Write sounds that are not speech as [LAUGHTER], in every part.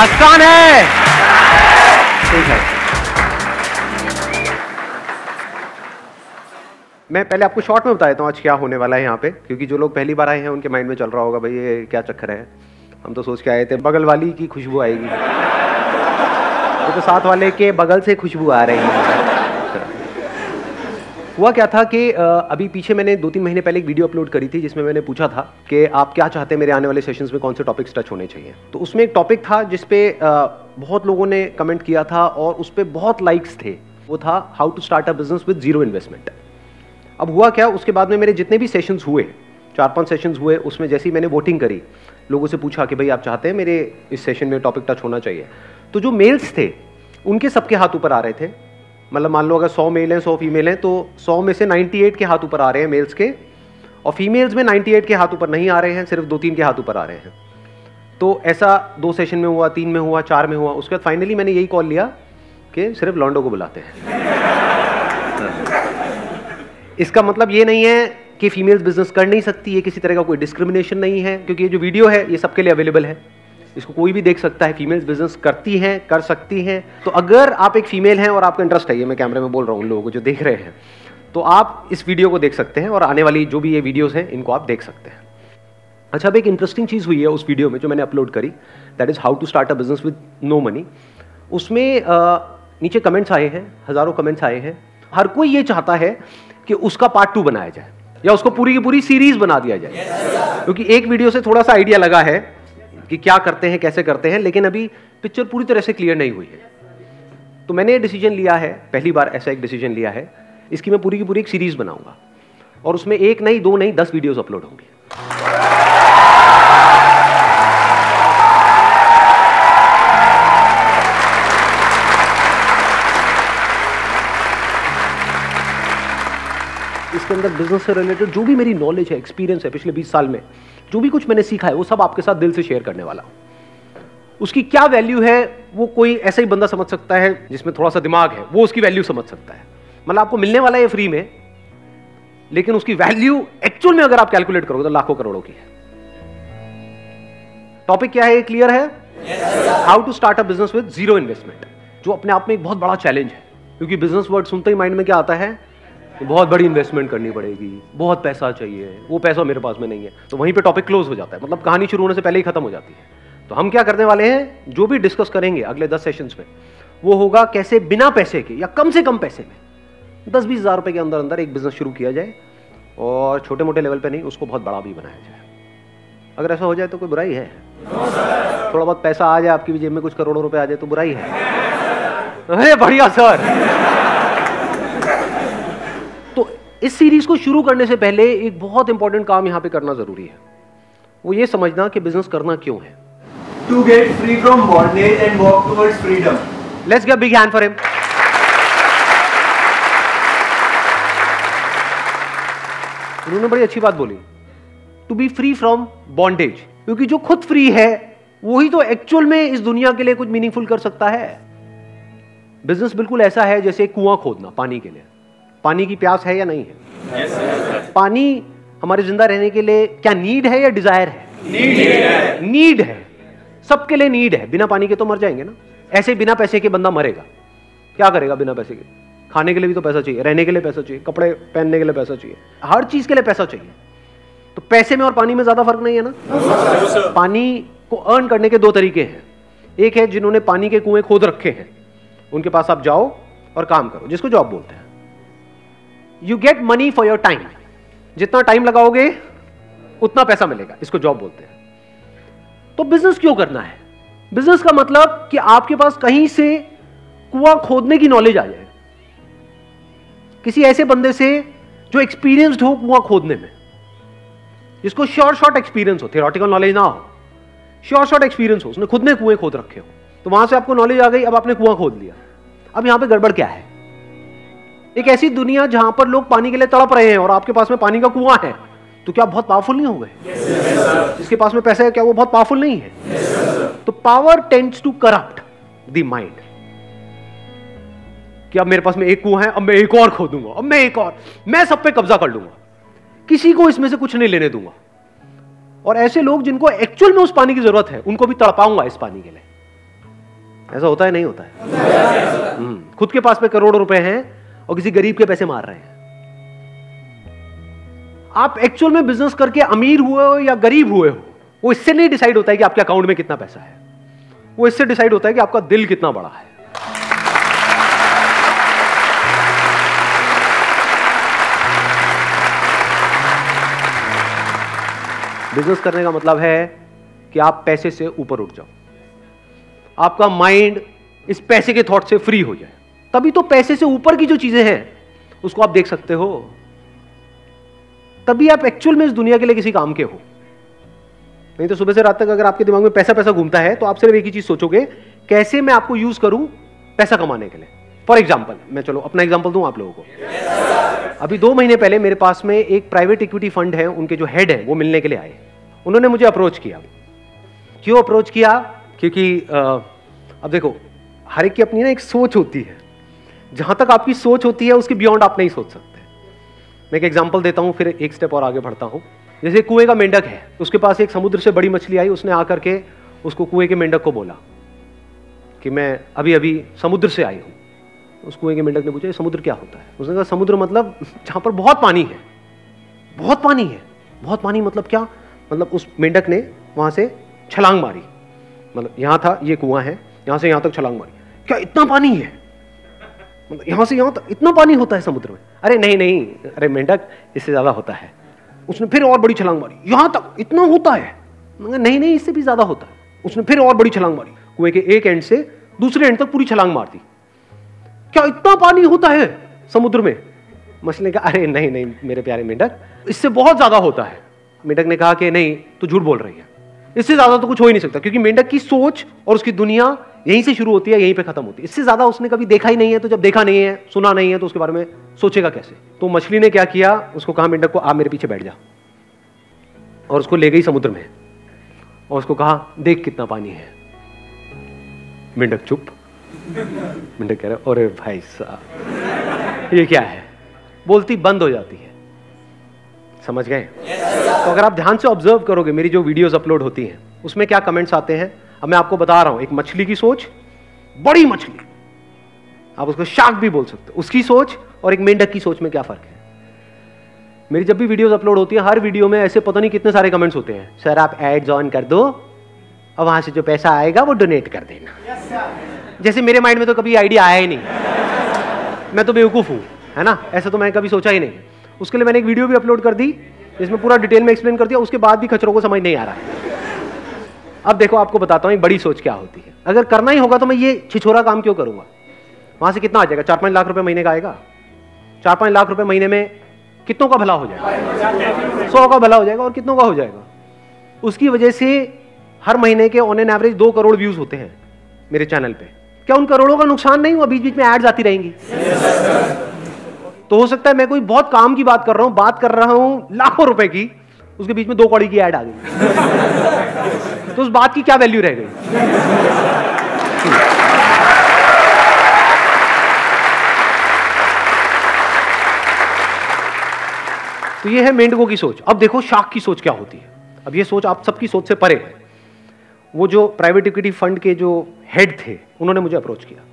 आसान है। ठीक है। मैं पहले आपको शॉर्ट में बता देता हूँ आज क्या होने वाला है यहाँ पे क्योंकि जो लोग पहली बार आए हैं उनके माइंड में चल रहा होगा भाई ये क्या चक्कर है? हम तो सोच के आए थे बगल वाली की खुशबू आएगी। [LAUGHS] तो, तो साथ वाले के बगल से खुशबू आ रही है। हुआ क्या था कि अभी पीछे मैंने दो तीन महीने पहले एक वीडियो अपलोड करी थी जिसमें मैंने पूछा था कि आप क्या चाहते हैं मेरे आने वाले सेशंस में कौन से टॉपिक्स टच होने चाहिए। तो उसमें एक टॉपिक था जिसपे बहुत लोगों ने कमेंट किया था और उस पर बहुत लाइक्स थे। वो था how to start a business with zero investment अब हुआ क्या, उसके बाद में मेरे जितने भी सेशंस हुए, चार पाँच सेशंस हुए, उसमें जैसे ही मैंने वोटिंग करी, लोगों से पूछा कि भाई आप चाहते हैं मेरे इस सेशन में टॉपिक टच होना चाहिए। तो जो मेल्स थे, उनके सबके हाथ ऊपर आ रहे थे। मतलब मान लो अगर 100 मेल हैं 100 फीमेल हैं तो 100 में से 98 के हाथ ऊपर आ रहे हैं मेल्स के। और फीमेल्स में 98 के हाथ ऊपर नहीं आ रहे हैं, सिर्फ़ दो तीन के हाथ ऊपर आ रहे हैं। तो ऐसा दो सेशन में हुआ, तीन में हुआ, चार में हुआ, उसके बाद फाइनली मैंने यही कॉल लिया कि सिर्फ़ लॉन्डो को बुलाते हैं। [LAUGHS] इसका मतलब ये नहीं है कि फीमेल्स बिज़नेस कर नहीं सकती, ये किसी तरह का कोई डिस्क्रिमिनेशन नहीं है, क्योंकि ये जो वीडियो है, ये सबके लिए अवेलेबल है। इसको कोई भी देख सकता है फीमेल्स बिज़नेस करती हैं, कर सकती हैं। तो अगर आप एक फीमेल हैं और आपका इंटरेस्ट है, ये मैं कैमरे में बोल रहा हूँ उन लोगों को जो देख रहे हैं तो आप इस वीडियो को देख सकते हैं और आने वाली जो भी ये वीडियोज़ हैं, इनको आप देख सकते हैं। अच्छा अब एक इंटरेस्टिंग चीज़ हुई है उस वीडियो में जो मैंने अपलोड करी that is how to start a business with no money उसमें नीचे कमेंट्स आए हैं, हज़ारों कमेंट्स आए हैं। हर कोई ये चाहता है कि उसका पार्ट टू बनाया जाए, या उसको पूरी की पूरी सीरीज़ बना दिया जाए। क्योंकि एक वीडियो से थोड़ा सा आइडिया लगा है कि क्या करते हैं, कैसे करते हैं, लेकिन अभी पिक्चर पूरी तरह से क्लियर नहीं हुई है। तो मैंने ये डिसीज़न लिया है, पहली बार ऐसा एक डिसीज़न लिया है, इसकी मैं पूरी की पूरी एक सीरीज़ बनाऊँगा। और उसमें एक नहीं, दो नहीं, दस वीडियोस अपलोड होंगी। इसके अंदर बिज़नेस से रिलेटेड जो भी मेरी नॉलेज है एक्सपीरियंस है पिछले 20 साल में जो भी कुछ मैंने सीखा है, वो सब आपके साथ दिल से शेयर करने वाला हूँ। उसकी क्या वैल्यू है, वो कोई ऐसा ही बंदा समझ सकता है, जिसमें थोड़ा सा दिमाग है, वो उसकी वैल्यू समझ सकता है। मतलब आपको मिलने वाला है फ्री में, लेकिन उसकी वैल्यू एक्चुअल में अगर आप कैलकुलेट करोगे तो लाखों करोड़ों की है। टॉपिक क्या है, ये क्लियर है? How to start a business with zero investment जो अपने आप में एक बहुत बड़ा चैलेंज है, क्योंकि बिज़नेस वर्ड सुनते ही माइंड में क्या आता है? बहुत बड़ी इन्वेस्टमेंट करनी पड़ेगी, बहुत पैसा चाहिए, वो पैसा मेरे पास में नहीं है। तो वहीं पे टॉपिक क्लोज हो जाता है। मतलब कहानी शुरू होने से पहले ही खत्म हो जाती है। तो हम क्या करने वाले हैं? जो भी डिस्कस करेंगे अगले दस सेशंस में, वो होगा कैसे बिना पैसे के या कम से कम पैसे में दस बीस हज़ार रुपये के अंदर अंदर एक बिज़नेस शुरू किया जाए और छोटे मोटे लेवल पे नहीं, उसको बहुत बड़ा भी बनाया जाए। अगर ऐसा हो जाए तो कोई बुराई है? थोड़ा बहुत पैसा आ जाए, आपकी भी जेब में कुछ करोड़ों रुपए आ जाए तो बुराई है। अरे, बढ़िया सर इस सीरीज़ को शुरू करने से पहले एक बहुत इंपॉर्टेंट काम यहाँ पे करना ज़रूरी है। वो ये समझना कि बिज़नेस करना क्यों है। To get free from bondage and walk towards freedom. Let's get big hand for him उन्होंने बड़ी अच्छी बात बोली। To be free from bondage क्योंकि जो खुद फ्री है वही तो एक्चुअल में इस दुनिया के लिए कुछ मीनिंगफुल कर सकता है। बिज़नेस बिल्कुल ऐसा है जैसे कुआँ खोदना पानी के लिए। पानी की प्यास है या नहीं है? पानी हमारे ज़िंदा रहने के लिए क्या नीड है या डिज़ायर है? नीड है सबके लिए नीड है। बिना पानी के तो मर जाएँगे ना। ऐसे बिना पैसे के बंदा मरेगा। क्या करेगा बिना पैसे के? खाने के लिए भी तो पैसा चाहिए रहने के लिए पैसा चाहिए कपड़े पहनने के लिए पैसा चाहिए हर चीज़ के लिए पैसा चाहिए। तो पैसे में और पानी में ज़्यादा फ़र्क नहीं है ना? पानी को अर्न करने के दो तरीके हैं। एक है जिन्होंने पानी के कुएँ खोद रखे हैं। उनके पास आप जाओ और काम करो जिसको जॉब बोलते हैं। You get money for your time जितना टाइम लगाओगे, उतना पैसा मिलेगा। इसको जॉब बोलते हैं। तो बिज़नेस क्यों करना है? बिज़नेस का मतलब कि आपके पास कहीं से कुआँ खोदने की नॉलेज आ जाए। किसी ऐसे बंदे से जो एक्सपीरियंस्ड हो कुआँ खोदने में। जिसको शॉर्ट शॉर्ट एक्सपीरियंस हो थियोरटिकल नॉलेज ना हो। शॉर्ट शॉर्ट एक्सपीरियंस हो, उसने खुद ने कुएँ खोद रखे हो। तो वहाँ से आपको नॉलेज आ गई, अब आपने कुआँ खोद लिया। अब यहाँ पे गड़बड़ क्या है? एक ऐसी दुनिया जहाँ पर लोग पानी के लिए तड़प रहे हैं और आपके पास में पानी का कुआँ है तो क्या बहुत पावरफुल नहीं हो गए जिसके पास में पैसा है क्या वो बहुत पावरफुल नहीं है? तो power tends to corrupt the mind कि अब मेरे पास में एक कुआँ है अब मैं एक और खोदूँगा अब मैं एक और मैं सब पे कब्जा कर लूँगा। किसी को इसमें से कुछ नहीं लेने दूँगा। और ऐसे लोग जिनको एक्चुअल में उस पानी की ज़रूरत है उनको भी तड़पाऊँगा इस पानी के लिए। ऐसा होता है नहीं होता है? हम्म, खुद के पास में करोड़ों रुपए हैं और किसी गरीब के पैसे मार रहे हैं। आप एक्चुअल में बिज़नेस करके अमीर हुए हो या गरीब हुए हो, वो इससे नहीं डिसाइड होता है कि आपके अकाउंट में कितना पैसा है। वो इससे डिसाइड होता है कि आपका दिल कितना बड़ा है। बिज़नेस करने का मतलब है कि आप पैसे से ऊपर उठ जाओ। आपका माइंड इस पैसे के थॉट से फ्री हो जाए। तभी तो पैसे से ऊपर की जो चीज़ें हैं, उसको आप देख सकते हो। तभी आप एक्चुअल में इस दुनिया के लिए किसी काम के हो। नहीं तो सुबह से रात तक अगर आपके दिमाग में पैसा पैसा घूमता है तो आप सिर्फ़ एक ही चीज़ सोचोगे, कैसे मैं आपको यूज़ करूँ पैसा कमाने के लिए। फॉर एग्ज़ाम्पल मैं चलो अपना एग्ज़ाम्पल दूँ आप लोगों को। अभी दो महीने पहले मेरे पास में एक प्राइवेट इक्विटी फंड है, उनके जो हेड है, वो मिलने के लिए आए। उन्होंने मुझे अप्रोच किया। क्यों अप्रोच किया? क्योंकि अब देखो, हर एक की अपनी ना एक सोच होती है। जहाँ तक आपकी सोच होती है, उसके बियॉन्ड आप नहीं सोच सकते। मैं एक एग्ज़ाम्पल देता हूँ, फिर एक स्टेप और आगे बढ़ता हूँ। जैसे कुएँ का मेंढक है, उसके पास एक समुद्र से बड़ी मछली आई, उसने आकर के उसको कुएँ के मेंढक को बोला कि मैं अभी अभी समुद्र से आई हूँ। उस कुएँ के मेंढक ने पूछा समुद्र क्या होता है? उसने कहा, समुद्र मतलब [LAUGHS] जहाँ पर बहुत पानी है। बहुत पानी है। बहुत पानी मतलब क्या? मतलब उस मेंढक ने वहाँ से छलांग मारी। मतलब यहाँ था, ये कुआँ है, यहाँ से यहाँ तक छलांग मारी। क्या इतना पानी है? मतलब यहाँ से यहाँ तक इतना पानी होता है समुद्र में। अरे नहीं नहीं, अरे मेंढक, इससे ज़्यादा होता है। उसने फिर और बड़ी छलांग मारी। यहाँ तक इतना होता है। नहीं नहीं, इससे भी ज़्यादा होता है। उसने फिर और बड़ी छलांग मारी। कुएँ के एक एंड से दूसरे एंड तक पूरी छलांग मार दी। क्या इतना पानी होता है समुद्र में? मछली ने कहा, अरे नहीं नहीं, मेरे प्यारे मेंढक, इससे बहुत ज़्यादा होता है। मेंढक ने कहा कि नहीं, तू झूठ बोल रही है। इससे ज़्यादा तो कुछ हो ही नहीं सकता, क्योंकि मेंढक की सोच और उसकी दुनिया यहीं से शुरू होती है यहीं पे खत्म होती है। इससे ज़्यादा उसने कभी देखा ही नहीं है तो जब देखा नहीं है सुना नहीं है तो उसके बारे में सोचेगा कैसे? तो मछली ने क्या किया? उसको कहा मेंढक को आप मेरे पीछे बैठ जा और उसको ले गई समुद्र में। और उसको कहा देख कितना पानी है। मेंढक चुप। मेंढक कह रहे अरे भाई साहब ये क्या है? बोलती बंद हो जाती है। समझ गए? Yes, तो अगर आप ध्यान से ऑब्ज़र्व करोगे मेरी जो वीडियोस अपलोड होती हैं उसमें क्या कमेंट्स आते हैं? अब मैं आपको बता रहा हूँ एक मछली की सोच बड़ी मछली। आप उसको शार्क भी बोल सकते हो। उसकी सोच और एक मेंढक की सोच में क्या फ़र्क है? मेरी जब भी वीडियोस अपलोड होती है हर वीडियो में ऐसे पता नहीं कितने सारे कमेंट्स होते हैं। सर आप एड्स ऑन कर दो और वहाँ से जो पैसा आएगा वो डोनेट कर देना। Yes, जैसे मेरे माइंड में तो कभी आइडिया आया ही नहीं। मैं तो बेवकूफ़ हूँ है ना? ऐसा तो मैंने कभी सोचा ही नहीं। उसके लिए मैंने एक वीडियो भी अपलोड कर दी जिसमें पूरा डिटेल में एक्सप्लेन कर दिया उसके बाद भी खचरों को समझ नहीं आ रहा। है अब देखो, आपको बताता हूँ बड़ी सोच क्या होती है। अगर करना ही होगा तो मैं ये छिछोरा काम क्यों करूँगा? वहाँ से कितना आ जाएगा? चार पाँच लाख रुपए महीने का आएगा? चार पाँच लाख रुपए महीने में कितनों का भला हो जाएगा? सौ का भला हो जाएगा और कितनों का हो जाएगा? उसकी वजह से हर महीने के ऑन एन एवरेज दो करोड़ व्यूज़ होते हैं मेरे चैनल पे। क्या उन करोड़ों का नुकसान नहीं हुआ? बीच बीच में एड्स आती रहेंगी। तो हो सकता है मैं कोई बहुत काम की बात कर रहा हूँ, बात कर रहा हूँ लाखों रुपए की। उसके बीच में दो कौड़ी की ऐड आ गई। [LAUGHS] तो उस बात की क्या वैल्यू रह गई? तो ये है मेंढकों की सोच। अब देखो शाख की सोच क्या होती है। अब ये सोच आप सबकी सोच से परे है। वो जो प्राइवेट इक्विटी फंड के जो हेड थे, उन्होंने मुझे अप्रोच किया।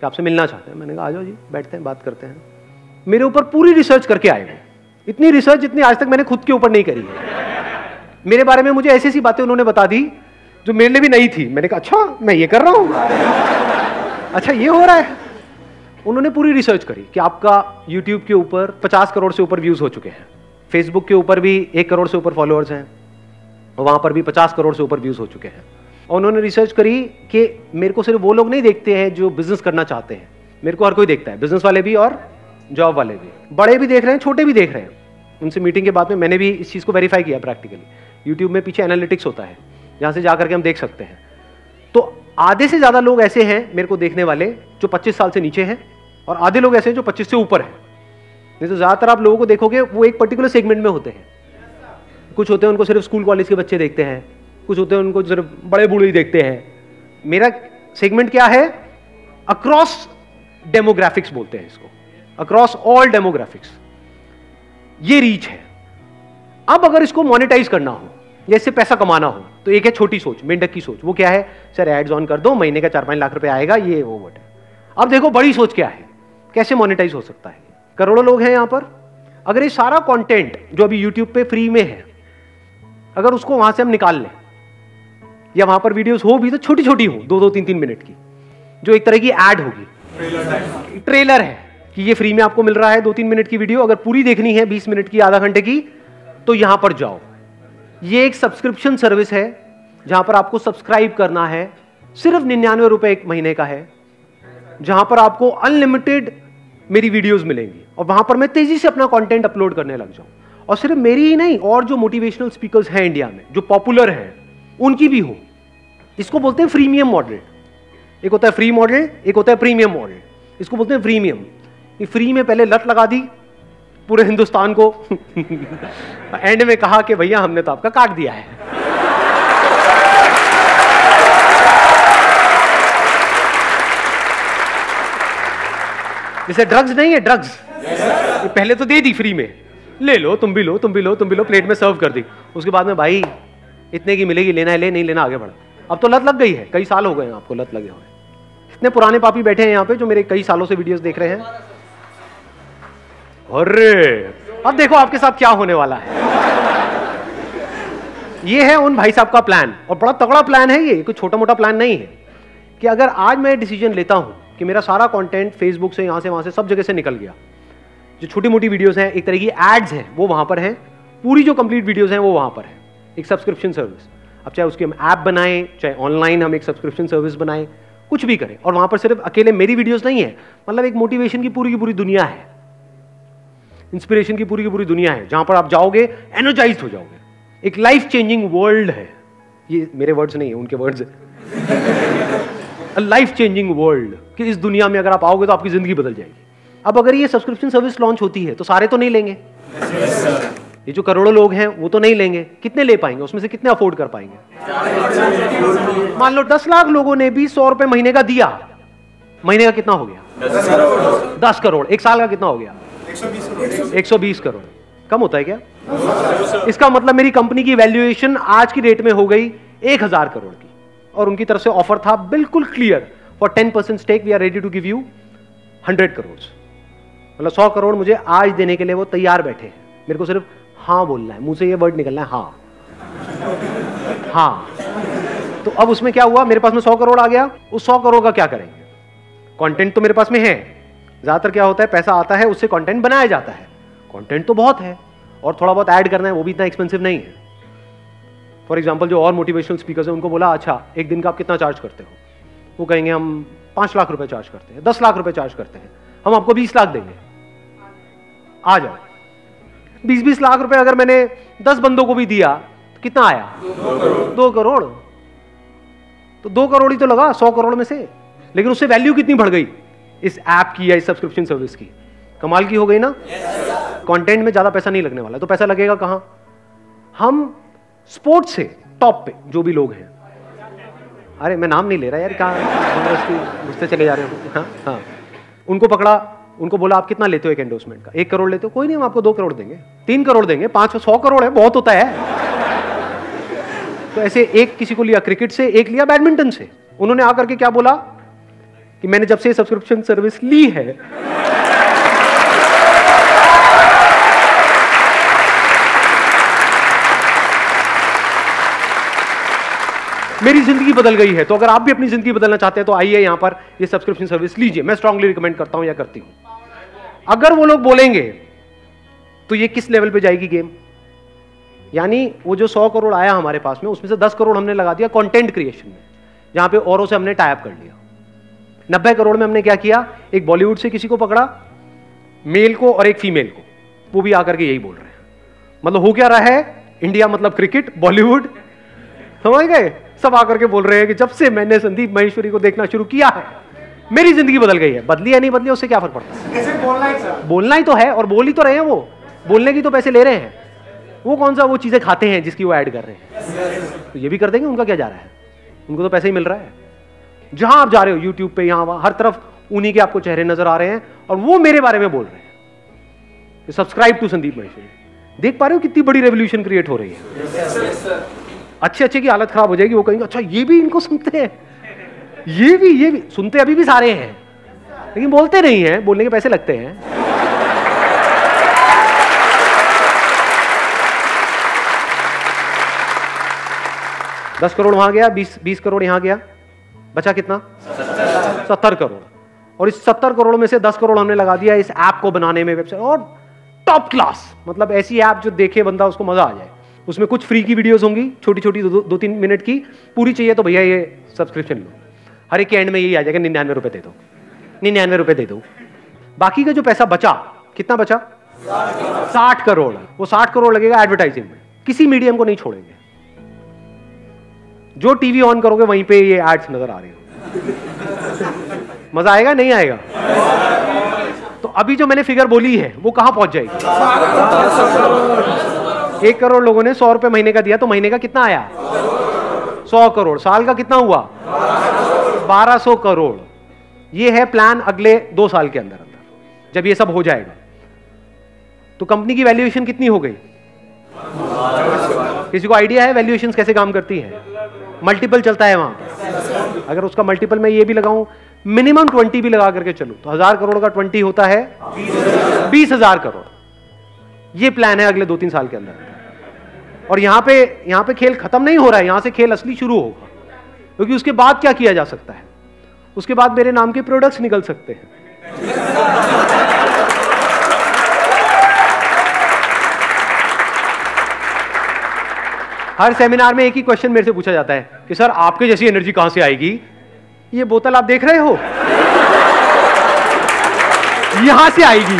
कि आपसे मिलना चाहते हैं। मैंने कहा, आ जाओ जी, बैठते हैं, बात करते हैं। मेरे ऊपर पूरी रिसर्च करके आए वो इतनी रिसर्च जितनी आज तक मैंने खुद के ऊपर नहीं करी है। मेरे बारे में मुझे ऐसी ऐसी बातें उन्होंने बता दी, जो मेरे लिए भी नहीं थी। मैंने कहा अच्छा मैं ये कर रहा हूँ। अच्छा ये हो रहा है। उन्होंने पूरी रिसर्च करी कि आपका यूट्यूब के ऊपर 50 करोड़ से ऊपर व्यूज़ हो चुके हैं। फेसबुक के ऊपर भी एक करोड़ से ऊपर फॉलोअर्स हैं। और वहाँ पर भी 50 करोड़ से ऊपर व्यूज़ हो चुके हैं। और उन्होंने रिसर्च करी कि मेरे को सिर्फ़ वो लोग नहीं देखते हैं जो बिज़नेस करना चाहते हैं। मेरे को हर कोई देखता है बिज़नेस वाले भी और जॉब वाले भी। बड़े भी देख रहे हैं, छोटे भी देख रहे हैं। उनसे मीटिंग के बाद में मैंने भी इस चीज़ को वेरीफाई किया प्रैक्टिकली यूट्यूब में पीछे एनालिटिक्स होता है, जहाँ से जाकर के हम देख सकते हैं। तो आधे से ज़्यादा लोग ऐसे हैं मेरे को देखने वाले, जो 25 साल से नीचे हैं, और आधे लोग ऐसे हैं जो 25 से ऊपर हैं। नहीं तो ज़्यादातर आप लोगों को देखोगे, वो एक पर्टिकुलर सेगमेंट में होते हैं। कुछ होते हैं, उनको सिर्फ़ स्कूल कॉलेज के बच्चे देखते हैं। कुछ होते हैं, उनको सिर्फ़ बड़े बूढ़े देखते हैं। मेरा सेगमेंट क्या है? अक्रॉस डेमोग्राफिक्स बोलते हैं इसको। अक्रॉस ऑल डेमोग्राफिक्स ये रीच है। अब अगर इसको मोनेटाइज करना हो या इससे पैसा कमाना हो तो एक है छोटी सोच मेंढक की सोच। वो क्या है? सर एड्स ऑन कर दो महीने का चार पाँच लाख रुपए आएगा ये वो वट अब देखो बड़ी सोच क्या है? कैसे मोनिटाइज हो सकता है? करोड़ों लोग हैं यहाँ पर। अगर ये सारा कंटेंट जो अभी यूट्यूब पे फ्री में है अगर उसको वहाँ से हम निकाल लें या वहाँ पर वीडियोस हो भी तो छोटी छोटी हो दो दो तीन तीन मिनट की जो एक तरह की एड होगी। ट्रेलर है। कि ये फ्री में आपको मिल रहा है दो तीन मिनट की वीडियो, अगर पूरी देखनी है बीस मिनट की, आधा घंटे की तो यहाँ पर जाओ। ये एक सब्सक्रिप्शन सर्विस है, जहाँ पर आपको सब्सक्राइब करना है। सिर्फ़ निन्यानवे रुपए एक महीने का है, जहाँ पर आपको अनलिमिटेड मेरी वीडियोस मिलेंगी। और वहाँ पर मैं तेज़ी से अपना कंटेंट अपलोड करने लग जाऊँ। और सिर्फ़ मेरी ही नहीं, और जो मोटिवेशनल स्पीकर्स हैं इंडिया में, जो पॉपुलर हैं, उनकी भी हो। इसको बोलते हैं फ्रीमियम मॉडल एक होता है फ्री मॉडल एक होता है प्रीमियम मॉडल इसको बोलते हैं प्रीमियम ये फ्री में पहले लत लगा दी पूरे हिंदुस्तान को। एंड में कहा कि भैया हमने तो आपका काट दिया है। जैसे ड्रग्स नहीं है ड्रग्स yes, पहले तो दे दी फ्री में। ले लो तुम भी लो तुम भी लो तुम भी लो प्लेट में सर्व कर दी। उसके बाद में भाई इतने की मिलेगी लेना है ले नहीं लेना आगे बढ़ा। अब तो लत लग गई है कई साल हो गए हैं आपको लत लगे हुए। इतने पुराने पापी बैठे हैं यहाँ पे जो मेरे कई सालों से वीडियोस देख रहे हैं। अरे। अब देखो आपके साथ क्या होने वाला है। ये है उन भाई साहब का प्लान और बड़ा तगड़ा प्लान है ये, कोई छोटा मोटा प्लान नहीं है। कि अगर आज मैं डिसीज़न लेता हूँ कि मेरा सारा कंटेंट फेसबुक से, यहाँ से, वहाँ से, सब जगह से निकल गया। जो छोटी मोटी वीडियोस हैं, एक तरह की एड्स हैं, वो वहाँ पर हैं। पूरी जो कंप्लीट वीडियोस हैं, वो वहाँ पर है। एक सब्सक्रिप्शन सर्विस अब चाहे उसकी हम ऐप बनाएँ, चाहे ऑनलाइन हम एक सब्सक्रिप्शन सर्विस बनाएँ, कुछ भी करें। और वहाँ पर सिर्फ़ अकेले मेरी वीडियोस नहीं है मतलब एक मोटिवेशन की पूरी की पूरी दुनिया है। इंस्पिरेशन की पूरी की पूरी दुनिया है, जहाँ पर आप जाओगे एनर्जाइज हो जाओगे। एक लाइफ चेंजिंग वर्ल्ड है। ये मेरे वर्ड्स नहीं है, उनके वर्ड्स लाइफ चेंजिंग वर्ल्ड कि इस दुनिया में अगर आप आओगे तो आपकी ज़िंदगी बदल जाएगी। अब अगर ये सब्सक्रिप्शन सर्विस लॉन्च होती है तो सारे तो नहीं लेंगे। ये जो करोड़ों लोग हैं, वो तो नहीं लेंगे। कितने ले पाएँगे? उसमें से कितने अफोर्ड कर पाएँगे? मान लो दस लाख लोगों ने भी सौ रुपए महीने का दिया। महीने का कितना हो गया? दस करोड़। एक साल का कितना हो गया? एक सौ बीस करोड़। कम होता है क्या? इसका मतलब मेरी कंपनी की वैल्यूएशन आज की डेट में हो गई एक हज़ार करोड़ की। और उनकी तरफ़ से ऑफ़र था बिल्कुल clear for ten percent stake we are ready to give you hundred crore मतलब सौ करोड़ मुझे आज देने के लिए वो तैयार बैठे हैं। मेरे को सिर्फ़ हाँ बोलना है। मुँह से ये वर्ड निकलना है हाँ। हाँ। तो अब उसमें क्या हुआ? मेरे पास में सौ करोड़ आ गया। उस सौ करोड़ का क्या करेंगे? कंटेंट तो मेरे पास में है। ज़्यादातर क्या होता है, पैसा आता है, उससे कंटेंट बनाया जाता है। कंटेंट तो बहुत है, और थोड़ा बहुत ऐड करना है, वो भी इतना एक्सपेंसिव नहीं है। फॉर एग्ज़ाम्पल जो और मोटिवेशनल स्पीकर है, उनको बोला अच्छा एक दिन का आप कितना चार्ज करते हो? वो कहेंगे, हम पाँच लाख रुपए चार्ज करते हैं, दस लाख रुपए चार्ज करते हैं। हम आपको बीस लाख देंगे। आ जाओ। बीस बीस लाख रुपए अगर मैंने दस बंदों को भी दिया तो कितना आया? दो करोड़। तो दो करोड़ ही तो लगा, सौ करोड़ में से। लेकिन उससे वैल्यू कितनी बढ़ गई? इस ऐप की या इस सब्सक्रिप्शन सर्विस की। कमाल की हो गई ना? कंटेंट yes, में ज़्यादा पैसा नहीं लगने वाला। तो पैसा लगेगा कहाँ? हम स्पोर्ट्स से टॉप पे जो भी लोग हैं। अरे मैं नाम नहीं ले रहा यार कहा? घुसते चले जा रहे हो। हाँ हाँ। उनको पकड़ा उनको बोला आप कितना लेते हो एक एंडोसमेंट का? एक करोड़ लेते हो? कोई नहीं हम आपको दो करोड़ देंगे। तीन करोड़ देंगे पाँच सौ करोड़ है बहुत होता है। तो ऐसे एक किसी को लिया क्रिकेट से एक लिया बैडमिंटन से। उन्होंने आकर के क्या बोला? कि मैंने जब से सब्सक्रिप्शन सर्विस ली है, मेरी ज़िंदगी बदल गई है। तो अगर आप भी अपनी ज़िंदगी बदलना चाहते हैं तो आइए यहाँ पर ये सब्सक्रिप्शन सर्विस लीजिए। मैं स्ट्रांगली रिकमेंड करता हूँ या करती हूँ। अगर वो लोग बोलेंगे तो ये किस लेवल पे जाएगी गेम यानी वो जो सौ करोड़ आया हमारे पास में, उसमें से दस करोड़ हमने लगा दिया कंटेंट क्रिएशन में, जहाँ पे औरों से हमने टाइप कर लिया। नब्बे करोड़ में हमने क्या किया? एक बॉलीवुड से किसी को पकड़ा मेल को और एक फीमेल को। वो भी आकर के यही बोल रहे हैं। मतलब हो क्या रहा है? इंडिया मतलब क्रिकेट बॉलीवुड समझ गए? सब आकर के बोल रहे हैं कि जब से मैंने संदीप महेश्वरी को देखना शुरू किया है मेरी ज़िंदगी बदल गई है। बदली या नहीं बदली उससे क्या फ़र्क पड़ता है? बोलना ही बोलना ही तो है और बोल ही तो रहे हैं वो। बोलने की तो पैसे ले रहे हैं। वो कौन सा वो चीज़ें खाते हैं जिसकी वो ऐड कर रहे हैं? तो ये भी कर देंगे उनका क्या जा रहा है? उनको तो पैसे ही मिल रहा है। जहाँ आप जा रहे हो यूट्यूब पे, यहाँ, वहाँ, हर तरफ़, उन्हीं के आपको चेहरे नज़र आ रहे हैं और वो मेरे बारे में बोल रहे हैं। सब्सक्राइब टू संदीप महेश्वरी देख पा रहे हो कितनी बड़ी रेवोल्यूशन क्रिएट हो रही है। अच्छे अच्छे की हालत खराब हो जाएगी, वो कहेंगे अच्छा ये भी इनको सुनते हैं। ये भी ये भी। सुनते अभी भी सारे हैं। लेकिन बोलते नहीं हैं, बोलने के पैसे लगते हैं। दस करोड़ वहाँ गया, बीस बीस करोड़ यहाँ गया। बचा कितना? सत्तर करोड़। और इस सत्तर करोड़ में से दस करोड़ हमने लगा दिया इस ऐप को बनाने में वेबसाइट और टॉप क्लास मतलब ऐसी ऐप जो देखे बंदा उसको मज़ा आ जाए। उसमें कुछ फ्री की वीडियोस होंगी छोटी छोटी दो, तीन मिनट की। पूरी चाहिए तो भैया ये सब्सक्रिप्शन लो। हर एक के एंड में यही आ जाएगा निन्यानवे रुपए दे दो। निन्यानवे रुपए दे दो। बाकी का जो पैसा बचा कितना बचा? साठ करोड़। वो साठ करोड़ लगेगा एडवर्टाइजिंग में। किसी मीडियम को नहीं छोड़ेंगे। जो टीवी ऑन करोगे वहीं पे ये एड्स नज़र आ रहे हो मज़ा आएगा, नहीं आएगा? तो अभी जो मैंने फिगर बोली है, वो कहाँ पहुँच जाएगी? एक करोड़ लोगों ने सौ रुपए महीने का दिया तो महीने का कितना आया? सौ करोड़। साल का कितना हुआ? बारह सौ करोड़। ये है प्लान अगले दो साल के अंदर अंदर, जब ये सब हो जाएगा। तो कंपनी की वैल्यूएशन कितनी हो गई? किसी को आइडिया है वैल्यूएशन कैसे काम करती है? मल्टीपल चलता है वहाँ। अगर उसका मल्टीपल मैं ये भी लगाऊँ मिनिमम ट्वेंटी भी लगा करके चलू। तो हज़ार करोड़ का ट्वेंटी होता है, बीस हज़ार करोड़। ये प्लान है अगले दो तीन साल के अंदर। और यहाँ पे यहाँ पे खेल खत्म नहीं हो रहा है, यहाँ से खेल असली शुरू होगा। क्योंकि उसके बाद क्या किया जा सकता है? उसके बाद मेरे नाम के प्रोडक्ट्स निकल सकते हैं। हर सेमिनार में एक ही क्वेश्चन मेरे से पूछा जाता है कि, सर, आपके जैसी एनर्जी कहाँ से आएगी? ये बोतल आप देख रहे हो? यहाँ से आएगी।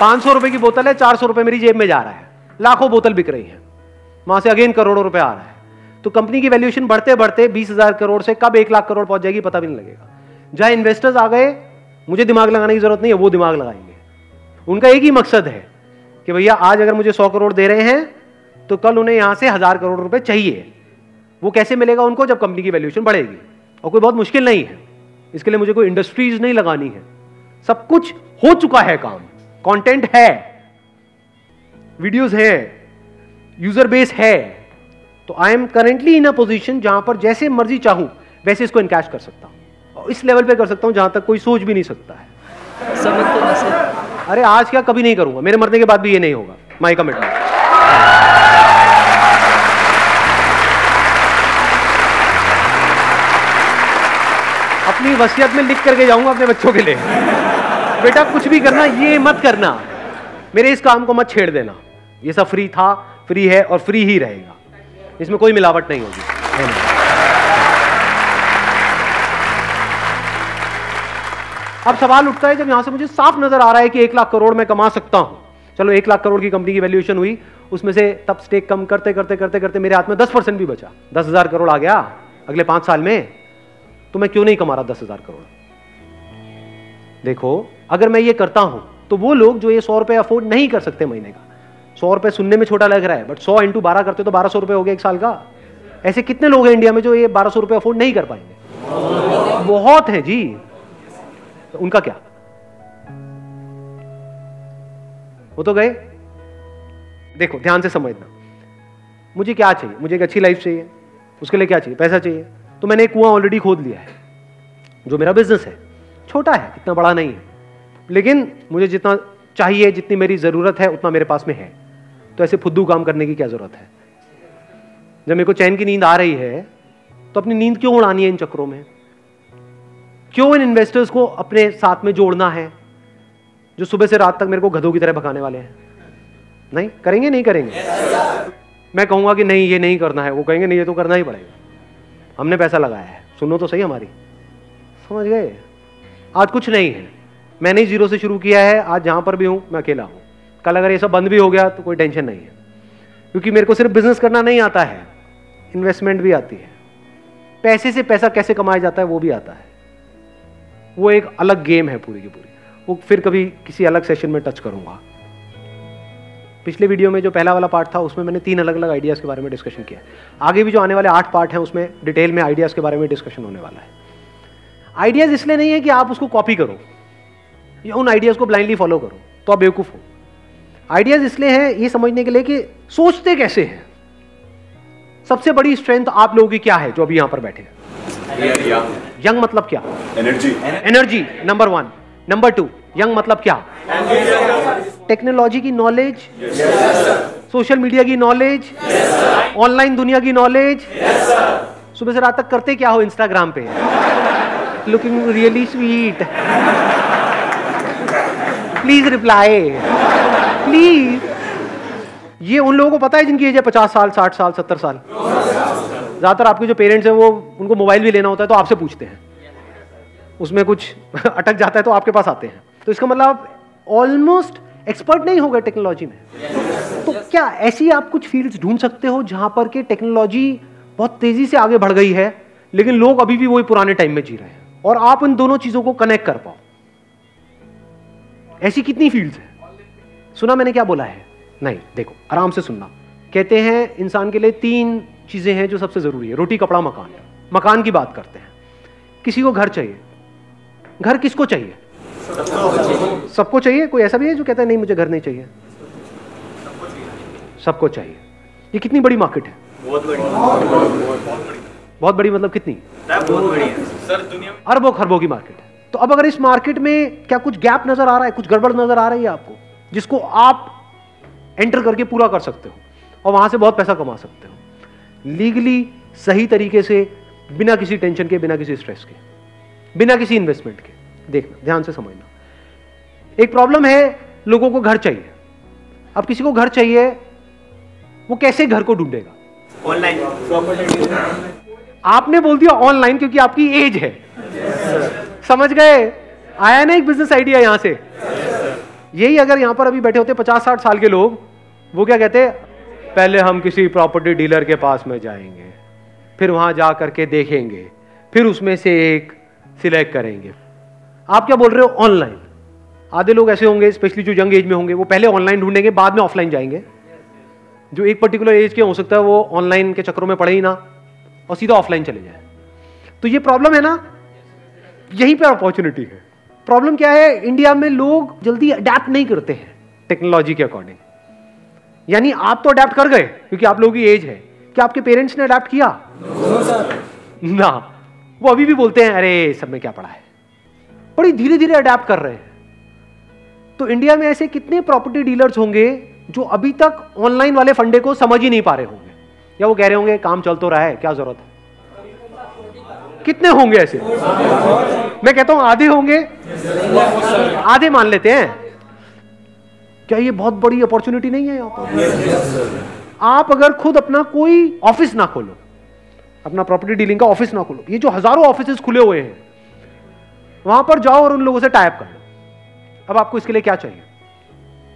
पाँच सौ रुपए की बोतल है, चार सौ रुपए मेरी जेब में जा रहा है। लाखों बोतल बिक रही है। वहाँ से अगेन करोड़ों रुपए आ रहा है। तो कंपनी की वैल्यूएशन बढ़ते बढ़ते बीस हज़ार करोड़ से कब एक लाख करोड़ पहुँच जाएगी, पता भी नहीं लगेगा। जहाँ इन्वेस्टर्स आ गए, मुझे दिमाग लगाने की ज़रूरत नहीं है, वो दिमाग लगाएँगे। उनका एक ही मकसद है कि भैया, आज अगर मुझे सौ करोड़ दे रहे हैं तो कल उन्हें यहाँ से हज़ार करोड़ रुपए चाहिए। वो कैसे मिलेगा उनको जब कंपनी की वैल्यूएशन बढ़ेगी? और कोई बहुत मुश्किल नहीं है। इसके लिए मुझे कोई इंडस्ट्रीज़ नहीं लगानी है। सब कुछ हो चुका है काम। कंटेंट है। वीडियोस है। यूज़र बेस है। तो I am currently in a position जहाँ पर जैसे मर्ज़ी चाहूँ, वैसे इसको इनकैश कर सकता हूँ। और इस लेवल पे कर सकता हूँ जहाँ तक कोई सोच भी नहीं सकता है। अरे आज क्या कभी नहीं करूँगा? मेरे मरने के बाद भी ये नहीं होगा। माई कमिटमेंट अपनी वसीयत में लिख करके जाऊँगा अपने बच्चों के लिए। बेटा, कुछ भी करना, ये मत करना। मेरे इस काम को मत छेड़ देना। ये सब फ्री था फ्री है और फ्री ही रहेगा। इसमें कोई मिलावट नहीं होगी। अब सवाल उठता है जब यहाँ से मुझे साफ़ नज़र आ रहा है कि एक लाख करोड़ मैं कमा सकता हूँ। चलो, एक लाख करोड़ की कंपनी की वैल्यूएशन हुई, उसमें से तब स्टेक कम करते करते करते करते मेरे हाथ में दस परसेंट भी बचा। दस हज़ार करोड़ आ गया अगले पाँच साल में तो मैं क्यों नहीं कमा रहा दस हज़ार करोड़? देखो, अगर मैं ये करता हूँ तो वो लोग जो ये सौ रुपए अफोर्ड नहीं कर सकते महीने का। सौ रुपए सुनने में छोटा लग रहा है बट सौ इंटू बारह करते तो बारह सौ रुपए हो गया एक साल का। ऐसे कितने लोग हैं इंडिया में जो ये बारह सौ रुपए अफोर्ड नहीं कर पाएँगे? बहुत है जी। तो उनका क्या? वो तो गए। देखो, ध्यान से समझना। मुझे क्या चाहिए? मुझे एक अच्छी लाइफ चाहिए। उसके लिए क्या चाहिए? पैसा चाहिए। तो मैंने एक कुआँ ऑलरेडी खोद लिया है, जो मेरा बिज़नेस है। छोटा है, इतना बड़ा नहीं है। लेकिन मुझे जितना चाहिए, जितनी मेरी ज़रूरत है, उतना मेरे पास में है। तो ऐसे फुद्दू काम करने की क्या ज़रूरत है? जब मेरे को चैन की नींद आ रही है तो अपनी नींद क्यों उड़ानी है इन चक्रों में? क्यों इन इन्वेस्टर्स को अपने साथ में जोड़ना है, जो सुबह से रात तक मेरे को गधों की तरह भगाने वाले हैं? नहीं? करेंगे नहीं करेंगे? मैं कहूँगा कि नहीं, ये नहीं करना है। वो कहेंगे, नहीं, ये तो करना ही पड़ेगा। हमने पैसा लगाया है। सुनो तो सही हमारी। समझ गए? आज कुछ नहीं है। मैंने ही ज़ीरो से शुरू किया है। आज जहाँ पर भी हूँ, मैं अकेला हूँ। कल अगर ये सब बंद भी हो गया तो कोई टेंशन नहीं है। क्योंकि मेरे को सिर्फ़ बिज़नेस करना नहीं आता है। इन्वेस्टमेंट भी आती है। पैसे से पैसा कैसे कमाया जाता है, वो भी आता है। वो एक अलग गेम है पूरी की पूरी। वो फिर कभी किसी अलग सेशन में टच करूँगा। पिछले वीडियो में जो पहला वाला पार्ट था, उसमें मैंने तीन अलग अलग आइडियाज़ के बारे में डिस्कशन किया आगे भी जो आने वाले आठ पार्ट हैं, उसमें डिटेल में आइडियाज़ के बारे में डिस्कशन होने वाला है। आइडियाज़ इसलिए नहीं है कि आप उसको कॉपी करो, या उन आइडियाज़ को ब्लाइंडली फॉलो करो तो आप बेवकूफ़ हो। आइडियाज़ इसलिए हैं, ये समझने के लिए कि सोचते कैसे हैं? सबसे बड़ी स्ट्रेंथ आप लोगों की क्या है, जो अभी यहाँ पर बैठे हैं? यंग मतलब क्या energy energy number one number two young मतलब क्या टेक्नोलॉजी की नॉलेज सोशल मीडिया की नॉलेज ऑनलाइन दुनिया की नॉलेज सुबह से रात तक करते क्या हो इंस्टाग्राम पे? Looking really sweet please reply please ये उन लोगों को पता है जिनकी एज है पचास साल साठ साल सत्तर साल? ज़्यादातर आपके जो पेरेंट्स हैं वो, उनको मोबाइल भी लेना होता है तो आपसे पूछते हैं। उसमें कुछ [LAUGHS] अटक जाता है तो आपके पास आते हैं। तो इसका मतलब ऑलमोस्ट एक्सपर्ट नहीं हो गए टेक्नोलॉजी में। तो क्या ऐसी आप कुछ फील्ड्स ढूंढ सकते हो जहाँ पर के टेक्नोलॉजी बहुत तेज़ी से आगे बढ़ गई है, लेकिन लोग अभी भी वही पुराने टाइम में जी रहे हैं? और आप इन दोनों चीज़ों को कनेक्ट कर पाओ। ऐसी कितनी फील्ड्स है? सुना मैंने क्या बोला है? नहीं, देखो, आराम से सुनना। कहते हैं, इंसान के लिए तीन चीज़ें हैं जो सबसे ज़रूरी है। रोटी कपड़ा मकान। मकान की बात करते हैं। किसी को घर चाहिए। घर किसको चाहिए? सबको चाहिए? कोई ऐसा भी है जो कहता है नहीं मुझे घर नहीं चाहिए सबको चाहिए। ये कितनी बड़ी मार्केट है? बहुत बड़ी। बहुत बड़ी मतलब कितनी? बहुत बड़ी है। सर दुनिया अरबों खरबों की मार्केट है। तो अब अगर इस मार्केट में क्या कुछ गैप नज़र आ रहा है? कुछ गड़बड़ नज़र आ रही है आपको? जिसको आप एंटर करके पूरा कर सकते हो। और वहाँ से बहुत पैसा कमा सकते हो। लीगली सही तरीके से बिना किसी टेंशन के बिना किसी स्ट्रेस के बिना किसी इन्वेस्टमेंट के। देखना ध्यान से समझना। एक प्रॉब्लम है लोगों को घर चाहिए। अब किसी को घर चाहिए वो कैसे घर को ढूंढेगा? ऑनलाइन आपने बोल दिया ऑनलाइन क्योंकि आपकी एज है। yes, समझ गए? आया ना एक बिज़नेस आइडिया यहाँ से? Yes, यही अगर यहाँ पर अभी बैठे होते पचास साठ साल के लोग वो क्या कहते पहले हम किसी प्रॉपर्टी डीलर के पास में जाएँगे, फिर वहाँ जा करके देखेंगे, फिर उसमें से एक सिलेक्ट करेंगे। आप क्या बोल रहे हो? ऑनलाइन आधे लोग ऐसे होंगे स्पेशली जो यंग एज में होंगे, वो पहले ऑनलाइन ढूंढेंगे, बाद में ऑफलाइन जाएँगे। जो एक पर्टिकुलर एज के हो सकता है, वो ऑनलाइन के चक्करों में पड़े ही ना, और सीधा ऑफलाइन चले जाए। तो ये प्रॉब्लम है ना? यहीं पर अपॉर्चुनिटी है। प्रॉब्लम क्या है? इंडिया में लोग जल्दी अडेप्ट नहीं करते हैं टेक्नोलॉजी के अकॉर्डिंग यानी आप तो अडेप्ट कर गए क्योंकि आप लोगों की एज है। क्या आपके पेरेंट्स ने अडेप्ट किया? No, ना। वो अभी भी बोलते हैं अरे सब में क्या पड़ा है? बड़ी धीरे धीरे अडेप्ट कर रहे हैं। तो इंडिया में ऐसे कितने प्रॉपर्टी डीलर्स होंगे जो अभी तक ऑनलाइन वाले फंडे को समझ ही नहीं पा रहे होंगे? या वो कह रहे होंगे काम चल तो रहा है क्या ज़रूरत है? कितने होंगे ऐसे? मैं कहता हूँ आधे होंगे? आधे मान लेते हैं। क्या ये बहुत बड़ी अपॉर्चुनिटी नहीं है यहाँ पर? आप अगर खुद अपना कोई ऑफ़िस ना खोलो अपना प्रॉपर्टी डीलिंग का ऑफ़िस ना खोलो ये जो हज़ारों ऑफ़िस खुले हुए हैं वहाँ पर जाओ और उन लोगों से टाइप कर लो। अब आपको इसके लिए क्या चाहिए?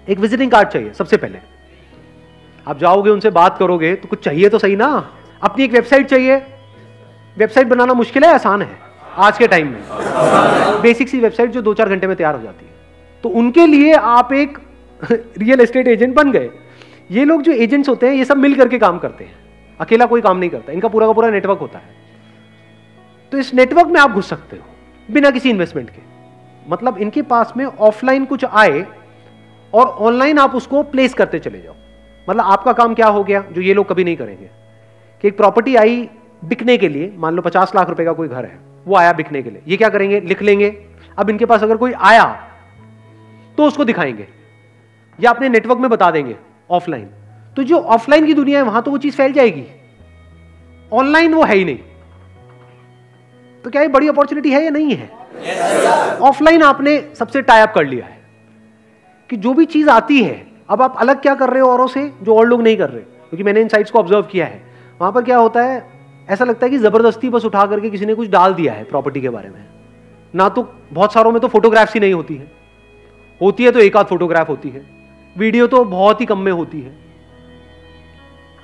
एक विजिटिंग कार्ड चाहिए सबसे पहले। आप जाओगे उनसे बात करोगे तो कुछ चाहिए तो सही ना? अपनी एक वेबसाइट चाहिए। वेबसाइट बनाना मुश्किल है आसान है आज के टाइम में। बेसिक सी वेबसाइट जो दो चार घंटे में तैयार हो जाती है। तो उनके लिए आप एक रियल एस्टेट एजेंट बन गए। ये लोग जो एजेंट्स होते हैं, ये सब मिल करके काम करते हैं। अकेला कोई काम नहीं करता। इनका पूरा का पूरा नेटवर्क होता है। तो इस नेटवर्क में आप घुस सकते हो, बिना किसी इन्वेस्टमेंट के। मतलब इनके पास में ऑफलाइन कुछ आए और ऑनलाइन आप उसको प्लेस करते चले जाओ। मतलब आपका काम क्या हो गया, जो ये लोग कभी नहीं करेंगे। कि एक प्रॉपर्टी आई बिकने के लिए, मान लो पचास लाख रुपए का कोई घर है, वो आया बिकने के लिए। ये क्या करेंगे? लिख लेंगे। अब इनके पास अगर कोई आया तो उसको दिखाएँगे। या अपने नेटवर्क में बता देंगे ऑफलाइन तो जो ऑफलाइन की दुनिया है वहाँ तो वो चीज़ फैल जाएगी। ऑनलाइन वो है ही नहीं। तो क्या ये बड़ी अपॉर्चुनिटी है या नहीं है? ऑफलाइन yes, आपने सबसे टाइप कर लिया है कि जो भी चीज़ आती है अब आप अलग क्या कर रहे हो औरों से जो और लोग नहीं कर रहे? क्योंकि मैंने इन साइट्स को ऑब्ज़र्व किया है। वहाँ पर क्या होता है ऐसा लगता है कि ज़बरदस्ती बस उठा करके किसी ने कुछ डाल दिया है प्रॉपर्टी के बारे में। ना तो बहुत सारों में तो फोटोग्राफ्स ही नहीं होती है। होती है तो एक आध फोटोग्राफ होती है। वीडियो तो बहुत ही कम में होती है।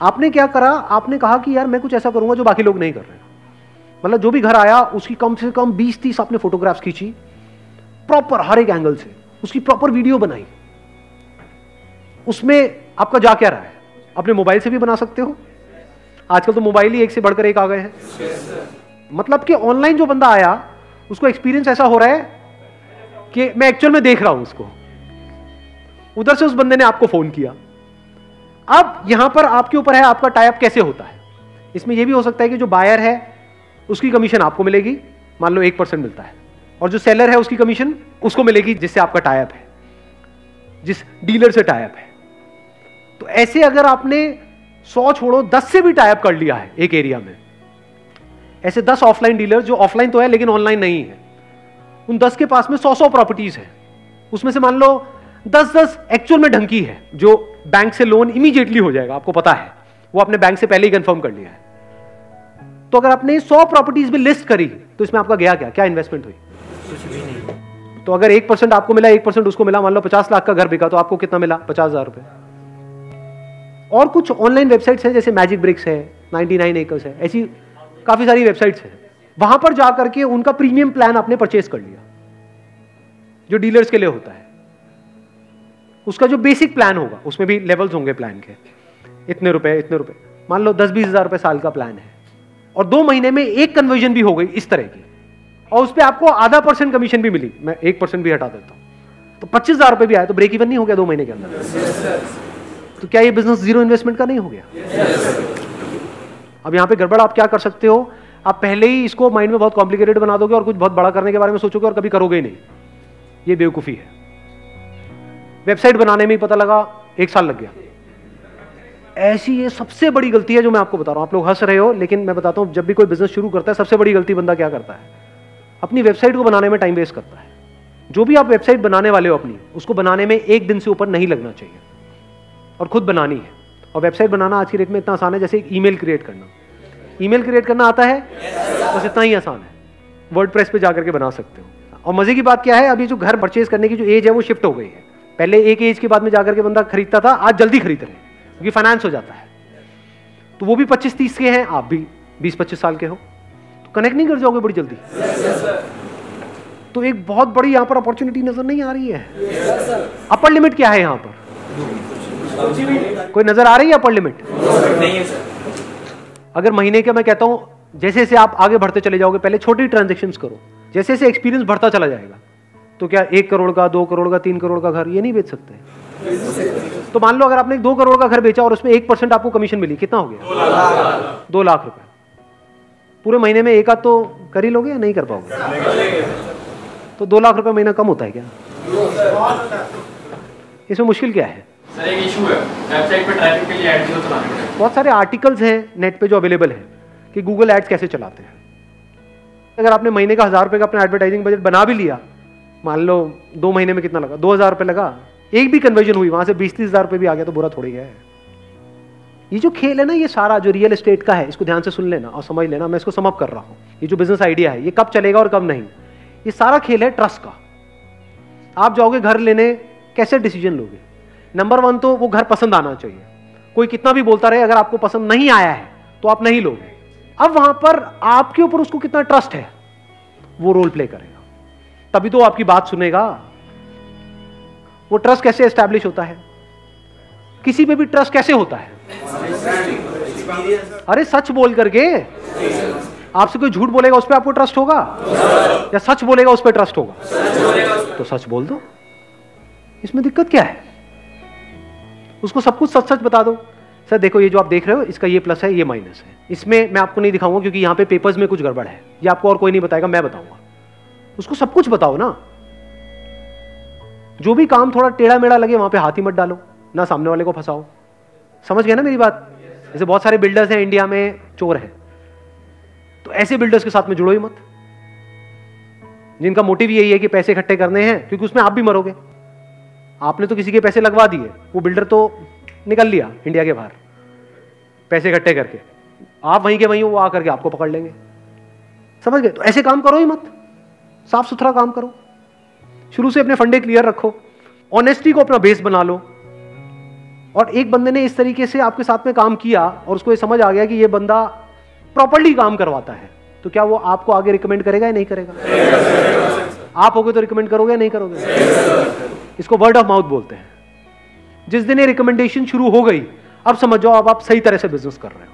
आपने क्या करा? आपने कहा कि यार मैं कुछ ऐसा करूँगा जो बाकी लोग नहीं कर रहे मतलब जो भी घर आया, उसकी कम से कम 20-30 आपने फोटोग्राफ्स खींची प्रॉपर हर एक एंगल से, उसकी प्रॉपर वीडियो बनाई। उसमें आपका जा क्या रहा है? अपने मोबाइल से भी बना सकते हो? आजकल तो मोबाइल ही एक से बढ़कर एक आ गए हैं। मतलब कि ऑनलाइन जो बंदा आया, उसको एक्सपीरियंस ऐसा हो रहा है कि मैं एक्चुअल में देख रहा हूँ उसको। उधर से उस बंदे ने आपको फ़ोन किया। अब यहाँ पर आपके ऊपर है, आपका टाइप कैसे होता है? इसमें यह भी हो सकता है कि जो बायर है, उसकी कमीशन आपको मिलेगी। मान लो एक परसेंट मिलता है। और जो सेलर है, उसकी कमीशन उसको मिलेगी, जिससे आपका टाइप है। जिस डीलर से टाइप है। तो ऐसे अगर आपने सौ छोड़ो, दस से भी टाइप कर लिया है एक एरिया में, ऐसे दस ऑफलाइन डीलर जो ऑफलाइन तो है, लेकिन ऑनलाइन नहीं है, उन दस के पास में सौ सौ प्रॉपर्टीज़ है। उसमें से मान लो दस दस एक्चुअल में ढंकी है जो बैंक से लोन इमीडिएटली हो जाएगा आपको पता है। वो आपने बैंक से पहले ही कंफर्म कर लिया है। तो अगर आपने सौ प्रॉपर्टीज़ भी लिस्ट करी तो इसमें आपका गया क्या? क्या इन्वेस्टमेंट हुई? कुछ भी नहीं। तो अगर एक परसेंट आपको मिला एक परसेंट उसको मिला मान लो पचास लाख का घर बिका तो आपको कितना मिला? पचास हज़ार रुपए। और कुछ ऑनलाइन वेबसाइट्स हैं जैसे मैजिक ब्रिक्स है 99 एकर्स है ऐसी काफ़ी सारी वेबसाइट्स हैं। वहाँ पर जाकर के उनका प्रीमियम प्लान आपने परचेज कर लिया जो डीलर्स के लिए होता है। उसका जो बेसिक प्लान होगा, उसमें भी लेवल्स होंगे प्लान के। इतने रुपए इतने रुपए। मान लो दस बीस हज़ार रुपए साल का प्लान है। और दो महीने में एक कन्वर्जन भी हो गई इस तरह की। और उस पर आपको आधा परसेंट कमीशन भी मिली। मैं एक परसेंट भी हटा देता हूँ। तो पच्चीस हज़ार रुपए भी आया तो ब्रेक इवन नहीं हो गया दो महीने के अंदर। तो क्या ये बिज़नेस ज़ीरो इन्वेस्टमेंट का नहीं हो गया? अब यहाँ पे गड़बड़ आप क्या कर सकते हो? आप पहले ही इसको माइंड में बहुत कॉम्प्लिकेटेड बना दोगे और कुछ बहुत बड़ा करने के बारे में सोचोगे और कभी करोगे ही नहीं। ये बेवकूफ़ी है। वेबसाइट बनाने में ही पता लगा, एक साल लग गया। ऐसी ये सबसे बड़ी गलती है जो मैं आपको बता रहा हूँ। आप लोग हंस रहे हो, लेकिन मैं बताता हूँ, जब भी कोई बिज़नेस शुरू करता है, सबसे बड़ी गलती बंदा क्या करता है? अपनी वेबसाइट को बनाने में टाइम वेस्ट करता है। जो भी आप वेबसाइट बनाने वाले हो अपनी, उसको बनाने में एक दिन से ऊपर नहीं लगना चाहिए। और खुद बनानी है। और वेबसाइट बनाना आज की डेट में इतना आसान है, जैसे एक ईमेल क्रिएट करना। ईमेल क्रिएट करना आता है? बस इतना ही आसान है। वर्ड पे जाकर के बना सकते हो। और मज़े की बात क्या है, अभी जो घर परचेज करने की जो एज है, वो शिफ्ट हो गई है। पहले एक एज के बाद में जाकर के बंदा खरीदता था आज जल्दी खरीद रहे क्योंकि फाइनेंस हो जाता है। तो वो भी पच्चीस तीस के हैं आप भी बीस पच्चीस साल के हो। तो कनेक्ट नहीं कर जाओगे बड़ी जल्दी। तो एक बहुत बड़ी यहाँ पर अपॉर्चुनिटी नज़र नहीं आ रही है। अपर लिमिट क्या है यहाँ पर? कोई नज़र आ रही है अपर लिमिट नहीं है सर अगर महीने का मैं कहता हूँ जैसे जैसे आप आगे बढ़ते चले जाओगे पहले छोटी ट्रांजेक्शन करो। जैसे जैसे एक्सपीरियंस बढ़ता चला जाएगा। तो क्या एक करोड़ का दो करोड़ का तीन करोड़ का घर ये नहीं बेच सकते? तो मान लो अगर आपने दो करोड़ का घर बेचा और उसमें एक परसेंट आपको कमीशन मिली कितना हो गया? दो लाख रुपए। पूरे महीने में एक आध तो कर ही लोगे या नहीं कर पाओगे? तो दो लाख रुपए महीना कम होता है क्या? इसमें मुश्किल क्या है? बहुत सारे आर्टिकल्स हैं नेट पे जो अवेलेबल है कि गूगल एड्स कैसे चलाते हैं। अगर आपने महीने का हज़ार रुपये का अपना एडवर्टाइजिंग बजट बना भी लिया मान लो, दो महीने में कितना लगा? दो हज़ार रुपये लगा। एक भी कन्वर्जन हुई, वहाँ से बीस तीस हज़ार रुपये भी आ गया तो बुरा थोड़ी गया है। ये जो खेल है ना, ये सारा जो रियल एस्टेट का है, इसको ध्यान से सुन लेना और समझ लेना। मैं इसको समअप कर रहा हूँ। ये जो बिज़नेस आइडिया है, ये कब चलेगा और कब नहीं। ये सारा खेल है ट्रस्ट का। आप जाओगे घर लेने, कैसे डिसीज़न लोगे? नंबर वन तो वो घर पसंद आना चाहिए। कोई कितना भी बोलता रहे, अगर आपको पसंद नहीं आया है तो आप नहीं लोगे। अब वहाँ पर आपके ऊपर उसको कितना ट्रस्ट है, वो रोल प्ले करेगा। तभी तो आपकी बात सुनेगा। वो ट्रस्ट कैसे एस्टैब्लिश होता है? किसी पे भी ट्रस्ट कैसे होता है? अरे, सच बोल करके? आपसे कोई झूठ बोलेगा उस पर आपको ट्रस्ट होगा? या सच बोलेगा उस पर ट्रस्ट होगा? तो सच बोल दो। इसमें दिक्कत क्या है? उसको सब कुछ सच सच बता दो। सर, देखो, ये जो आप देख रहे हो, इसका ये प्लस है, ये माइनस है। इसमें मैं आपको नहीं दिखाऊँगा क्योंकि यहाँ पे पेपर्स में कुछ गड़बड़ है। ये आपको और कोई नहीं बताएगा, मैं बताऊँगा। उसको सब कुछ बताओ ना। जो भी काम थोड़ा टेढ़ा मेढ़ा लगे, वहाँ पे हाथ ही मत डालो, ना सामने वाले को फंसाओ। समझ गए ना मेरी बात? जैसे बहुत सारे बिल्डर्स हैं इंडिया में, चोर है। तो ऐसे बिल्डर्स के साथ में जुड़ो ही मत। जिनका मोटिव यही है कि पैसे इकट्ठे करने हैं, क्योंकि उसमें आप भी मरोगे। आपने तो किसी के पैसे लगवा दिए। वो बिल्डर तो निकल लिया इंडिया के बाहर। पैसे इकट्ठे करके। आप वहीं के वहीं वो आकर के आपको पकड़ लेंगे। समझ गए? तो ऐसे काम करो ही मत। साफ़ सुथरा काम करो। शुरू से अपने फंडे क्लियर रखो। ऑनेस्टी को अपना बेस बना लो। और एक बंदे ने इस तरीके से आपके साथ में काम किया और उसको ये समझ आ गया कि ये बंदा प्रॉपरली काम करवाता है। तो क्या वो आपको आगे रिकमेंड करेगा या नहीं करेगा? आप होगे तो रिकमेंड करोगे या नहीं करोगे? इसको वर्ड ऑफ़ माउथ बोलते हैं। जिस दिन ये रिकमेंडेशन शुरू हो गई, अब समझ जाओ अब आप सही तरह से बिज़नेस कर रहे हो।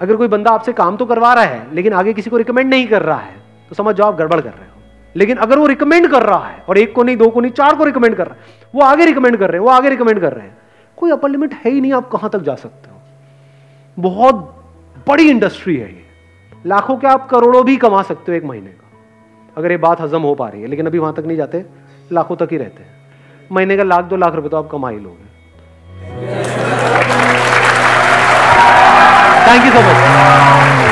अगर कोई बंदा आपसे काम तो करवा रहा है, लेकिन आगे किसी को रिकमेंड नहीं कर रहा है तो समझ जाओ आप गड़बड़ कर रहे हो। लेकिन अगर वो रिकमेंड कर रहा है, और एक को नहीं, दो को नहीं, चार को रिकमेंड कर रहा है, वो आगे रिकमेंड कर रहे हैं, वो आगे रिकमेंड कर रहे हैं, कोई अपर लिमिट है ही नहीं, आप कहाँ तक जा सकते हो। बहुत बड़ी इंडस्ट्री है ये। लाखों के आप करोड़ों भी कमा सकते हो एक महीने का। अगर ये बात हजम हो पा रही है, लेकिन अभी वहाँ तक नहीं जाते, लाखों तक ही रहते हैं। महीने का लाख, दो लाख रुपए तो आप कमा ही लोगे। Thank you so much